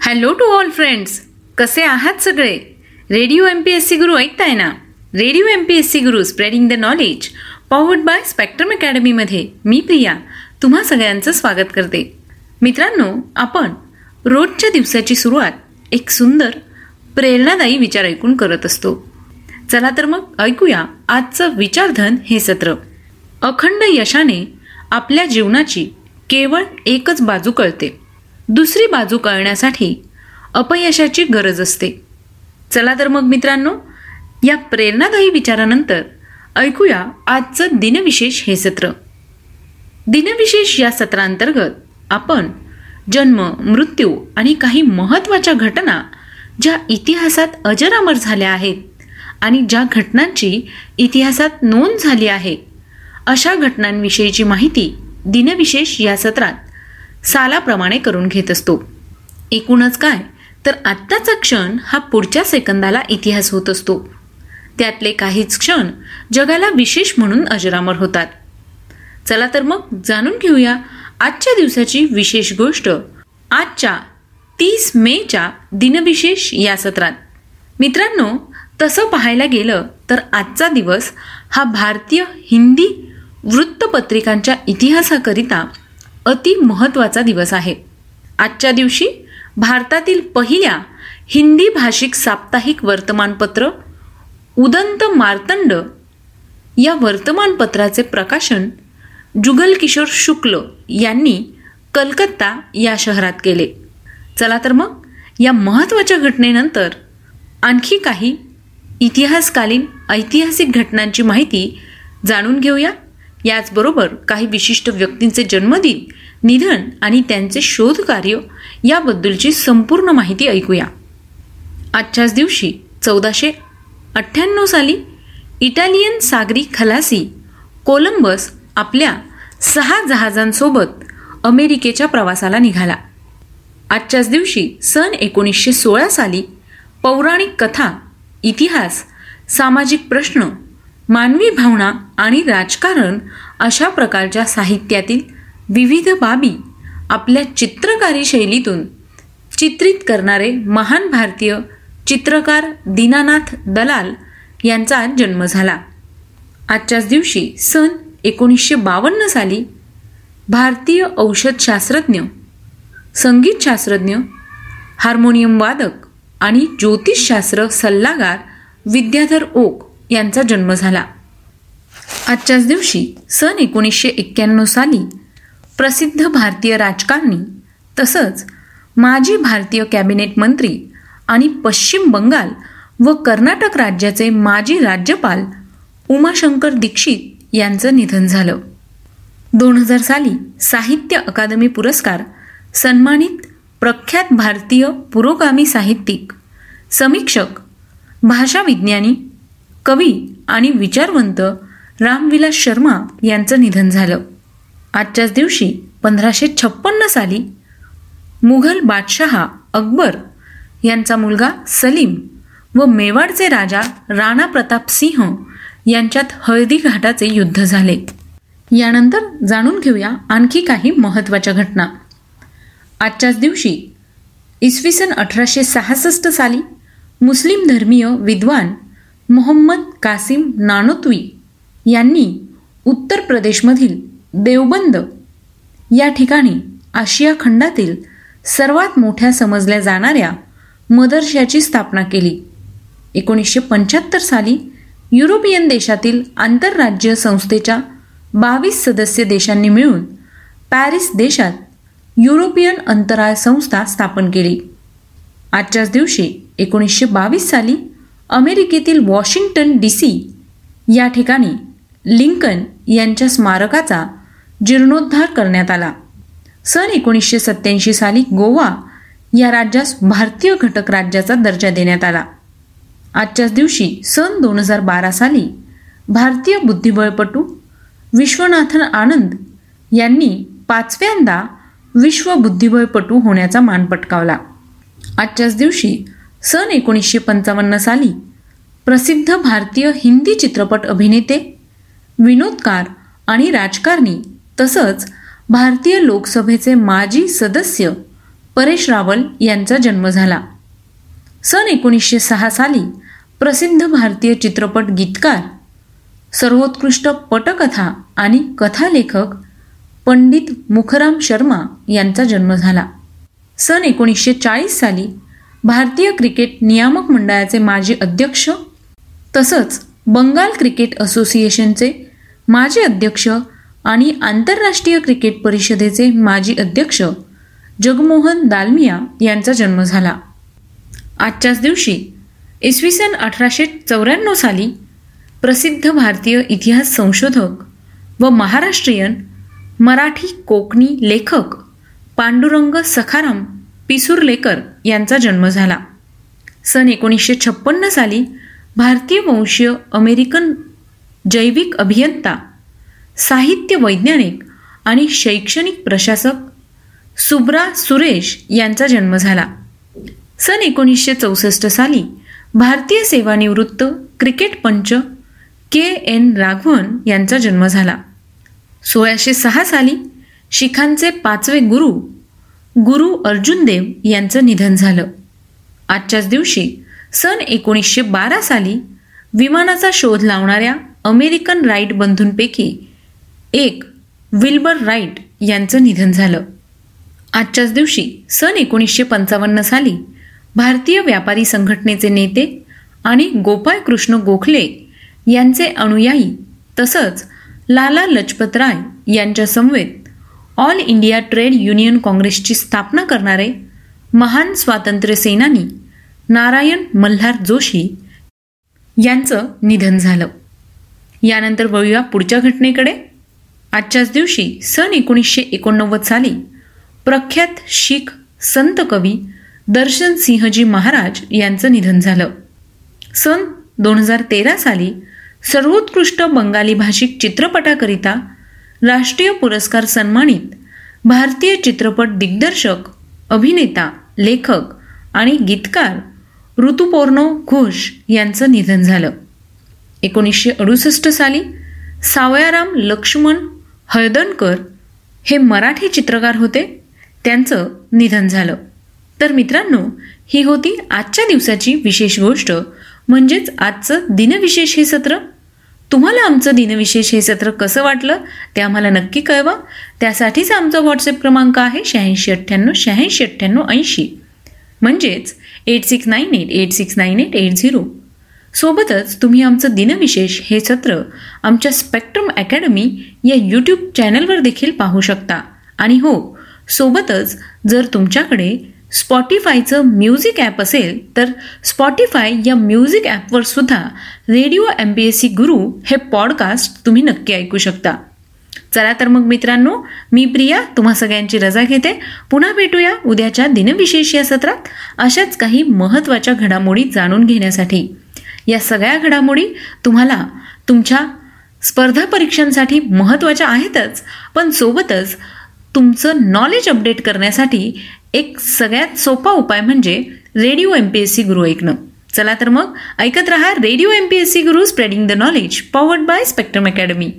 Hello to all friends कसे आहात सगळे? Radio M P S C Guru ऐकताय ना? Radio M P S C Guru spreading the knowledge powered by Spectrum अकॅडमीमध्ये मी प्रिया तुम्हा सगळ्यांचं स्वागत करते. मित्रांनो आपण रोजच्या दिवसाची सुरुवात एक सुंदर प्रेरणादायी विचार ऐकून करत असतो. चला तर मग ऐकूया आजचं विचारधन हे सत्र. अखंड यशाने आपल्या जीवनाची केवळ एकच बाजू कळते. दुसरी बाजू कळण्यासाठी अपयशाची गरज असते. चला तर मग मित्रांनो या प्रेरणादायी विचारानंतर ऐकूया आजचं दिनविशेष हे सत्र. दिनविशेष या सत्रांतर्गत आपण जन्म मृत्यू आणि काही महत्त्वाच्या घटना ज्या इतिहासात अजरामर झाल्या आहेत आणि ज्या घटनांची इतिहासात नोंद झाली आहे अशा घटनांविषयीची माहिती दिनविशेष या सत्रात सालाप्रमाणे करून घेत असतो. एकूणच काय? तर आत्ताचा क्षण हा पुढच्या सेकंदाला इतिहास होत असतो. त्यातले काहीच क्षण जगाला विशेष म्हणून अजरामर होतात. चला तर मग जाणून घेऊया आजच्या दिवसाची विशेष गोष्ट आजच्या तीस मेच्या दिनविशेष या सत्रात. मित्रांनो तसं पाहायला गेलं तर आजचा दिवस हा भारतीय हिंदी वृत्तपत्रिकांच्या इतिहासाकरिता अति महत्त्वाचा दिवस आहे. आजच्या दिवशी भारतातील पहिल्या हिंदी भाषिक साप्ताहिक वर्तमानपत्र उदंत मार्तंड या वर्तमानपत्राचे प्रकाशन जुगल किशोर शुक्ल यांनी कलकत्ता या शहरात केले. चला तर मग या महत्त्वाच्या घटनेनंतर आणखी काही इतिहासकालीन ऐतिहासिक घटनांची माहिती जाणून घेऊया. याचबरोबर काही विशिष्ट व्यक्तींचे जन्मदिन निधन आणि त्यांचे शोधकार्य याबद्दलची संपूर्ण माहिती ऐकूया. आजच्याच दिवशी चौदाशे अठ्ठ्याण्णव साली इटालियन सागरी खलासी कोलंबस आपल्या सहा जहाजांसोबत अमेरिकेच्या प्रवासाला निघाला. आजच्याच दिवशी सन एकोणीसशे सोळा साली पौराणिक कथा इतिहास सामाजिक प्रश्न मानवी भावना आणि राजकारण अशा प्रकारच्या साहित्यातील विविध बाबी आपल्या चित्रकारी शैलीतून चित्रित करणारे महान भारतीय चित्रकार दीनानाथ दलाल यांचा जन्म झाला. आजच्याच दिवशी सन एकोणीसशे बावन्न साली भारतीय औषधशास्त्रज्ञ संगीतशास्त्रज्ञ हार्मोनियम वादक आणि ज्योतिषशास्त्र सल्लागार विद्याधर ओक यांचा जन्म झाला. आजच्याच दिवशी सन एकोणीसशे एक्क्याण्णव साली प्रसिद्ध भारतीय राजकारणी तसंच माजी भारतीय कॅबिनेट मंत्री आणि पश्चिम बंगाल व कर्नाटक राज्याचे माजी राज्यपाल उमाशंकर दीक्षित यांचं निधन झालं. दोन हजार साली साहित्य अकादमी पुरस्कार सन्मानित प्रख्यात भारतीय पुरोगामी साहित्यिक समीक्षक भाषाविज्ञानी कवी आणि विचारवंत रामविलास शर्मा यांचं निधन झालं. आजच्याच दिवशी पंधराशे छप्पन्न साली मुघल बादशहा अकबर यांचा मुलगा सलीम व मेवाडचे राजा राणा प्रताप सिंह यांच्यात हळदी घाटाचे युद्ध झाले. यानंतर जाणून घेऊया आणखी काही महत्त्वाच्या घटना. आजच्याच दिवशी इसवी सन अठराशे सहासष्ट साली मुस्लिम धर्मीय विद्वान मोहम्मद कासिम नानोत्वी यांनी उत्तर प्रदेशमधील देवबंद या ठिकाणी आशिया खंडातील सर्वात मोठ्या समजल्या जाणाऱ्या मदरशाची स्थापना केली. एकोणीसशे पंच्याहत्तर साली युरोपियन देशातील आंतरराज्य संस्थेच्या बावीस सदस्य देशांनी मिळून पॅरिस देशात युरोपियन अंतराळ संस्था स्थापन केली. आजच्याच दिवशी एकोणीसशे बावीस साली अमेरिकेतील वॉशिंग्टन डी सी या ठिकाणी लिंकन यांच्या स्मारकाचा जीर्णोद्धार करण्यात आला. सन एकोणीसशे सत्त्याऐंशी साली गोवा या राज्यास भारतीय घटक राज्याचा दर्जा देण्यात आला. आजच्याच दिवशी सन दोन हजार बारा साली भारतीय बुद्धिबळपटू विश्वनाथन आनंद यांनी पाचव्यांदा विश्व बुद्धिबळपटू होण्याचा मान पटकावला. आजच्याच दिवशी सन एकोणीसशे पंचावन्न साली प्रसिद्ध भारतीय हिंदी चित्रपट अभिनेते विनोदकार आणि राजकारणी तसंच भारतीय लोकसभेचे माजी सदस्य परेश रावल यांचा जन्म झाला. सन एकोणीसशे सहा साली प्रसिद्ध भारतीय चित्रपट गीतकार सर्वोत्कृष्ट पटकथा आणि कथालेखक पंडित मुखराम शर्मा यांचा जन्म झाला. सन एकोणीसशे चाळीस साली भारतीय क्रिकेट नियामक मंडळाचे माजी अध्यक्ष तसंच बंगाल क्रिकेट असोसिएशनचे माजी अध्यक्ष आणि आंतरराष्ट्रीय क्रिकेट परिषदेचे माजी अध्यक्ष जगमोहन दालमिया यांचा जन्म झाला. आजच्याच दिवशी इसवी सन अठराशे चौऱ्याण्णव साली प्रसिद्ध भारतीय इतिहास संशोधक व महाराष्ट्रीयन मराठी कोकणी लेखक पांडुरंग सखाराम पिसुर्लेकर यांचा जन्म झाला. सन एकोणीसशे छप्पन्न साली भारतीय वंशीय अमेरिकन जैविक अभियंता साहित्य वैज्ञानिक आणि शैक्षणिक प्रशासक सुब्रा सुरेश यांचा जन्म झाला. सन एकोणीसशे चौसष्ट साली भारतीय सेवानिवृत्त क्रिकेट पंच के एन राघवन यांचा जन्म झाला. सोळाशे सहा साली शिखांचे पाचवे गुरु गुरु अर्जुन देव यांचं निधन झालं. आजच्याच दिवशी सन एकोणीसशे बारा साली विमानाचा शोध लावणाऱ्या अमेरिकन राईट बंधूंपैकी एक विल्बर राईट यांचं निधन झालं. आजच्याच दिवशी सन एकोणीसशे पंचावन्न साली भारतीय व्यापारी संघटनेचे नेते आणि गोपाळ कृष्ण गोखले यांचे अनुयायी तसंच लाला लजपत राय यांच्यासमवेत ऑल इंडिया ट्रेड युनियन काँग्रेसची स्थापना करणारे महान स्वातंत्र्य सेनानी नारायण मल्हार जोशी यांचं निधन झालं. यानंतर वळूया पुढच्या घटनेकडे. आजच्याच दिवशी सन एकोणीसशे एकोणनव्वद साली प्रख्यात शीख संत कवी दर्शन सिंहजी महाराज यांचं निधन झालं. सन दोन हजार तेरा साली सर्वोत्कृष्ट बंगाली भाषिक चित्रपटाकरिता राष्ट्रीय पुरस्कार सन्मानित भारतीय चित्रपट दिग्दर्शक अभिनेता लेखक आणि गीतकार ऋतुपौर्णव घोष यांचं निधन झालं. एकोणीसशे अडुसष्ट साली सावयाराम लक्ष्मण हळदणकर हे मराठी चित्रकार होते त्यांचं निधन झालं. तर मित्रांनो ही होती आजच्या दिवसाची विशेष गोष्ट म्हणजेच आजचं दिनविशेष हे सत्र. तुम्हाला आमचं दिनविशेष हे सत्र कसं वाटलं ते आम्हाला नक्की कळवा. त्यासाठीच आमचा व्हॉट्सअप क्रमांक आहे शहाऐंशी अठ्ठ्याण्णव शहाऐंशी अठ्ठ्याण्णव ऐंशी. म्हणजेच eight six nine eight eight six nine eight eight zero सोबतच तुम्ही आमचं दिनविशेष हे सत्र आमच्या स्पेक्ट्रम अकॅडमी या यूट्यूब चॅनलवर देखील पाहू शकता. आणि हो सोबतच जर तुमच्याकडे स्पॉटीफायचं म्युझिक ॲप असेल तर स्पॉटीफाय या म्युझिक ॲपवर सुद्धा radio M B S C Guru हे पॉडकास्ट तुम्ही नक्की ऐकू शकता. चला तर मग मित्रांनो मी प्रिया तुम्हा सगळ्यांची रजा घेते. पुन्हा भेटूया उद्याच्या दिनविशेष या सत्रात. अशाच काही महत्त्वाच्या घडामोडी जाणून घेण्यासाठी. या सगळ्या घडामोडी तुम्हाला तुमच्या स्पर्धा परीक्षांसाठी महत्त्वाच्या आहेतच पण सोबतच तुमचं नॉलेज अपडेट करण्यासाठी एक सगळ्यात सोपा उपाय म्हणजे radio M P S C Guru ऐकणं. चला तर मग ऐकत रहा radio M P S C Guru spreading the knowledge powered by Spectrum Academy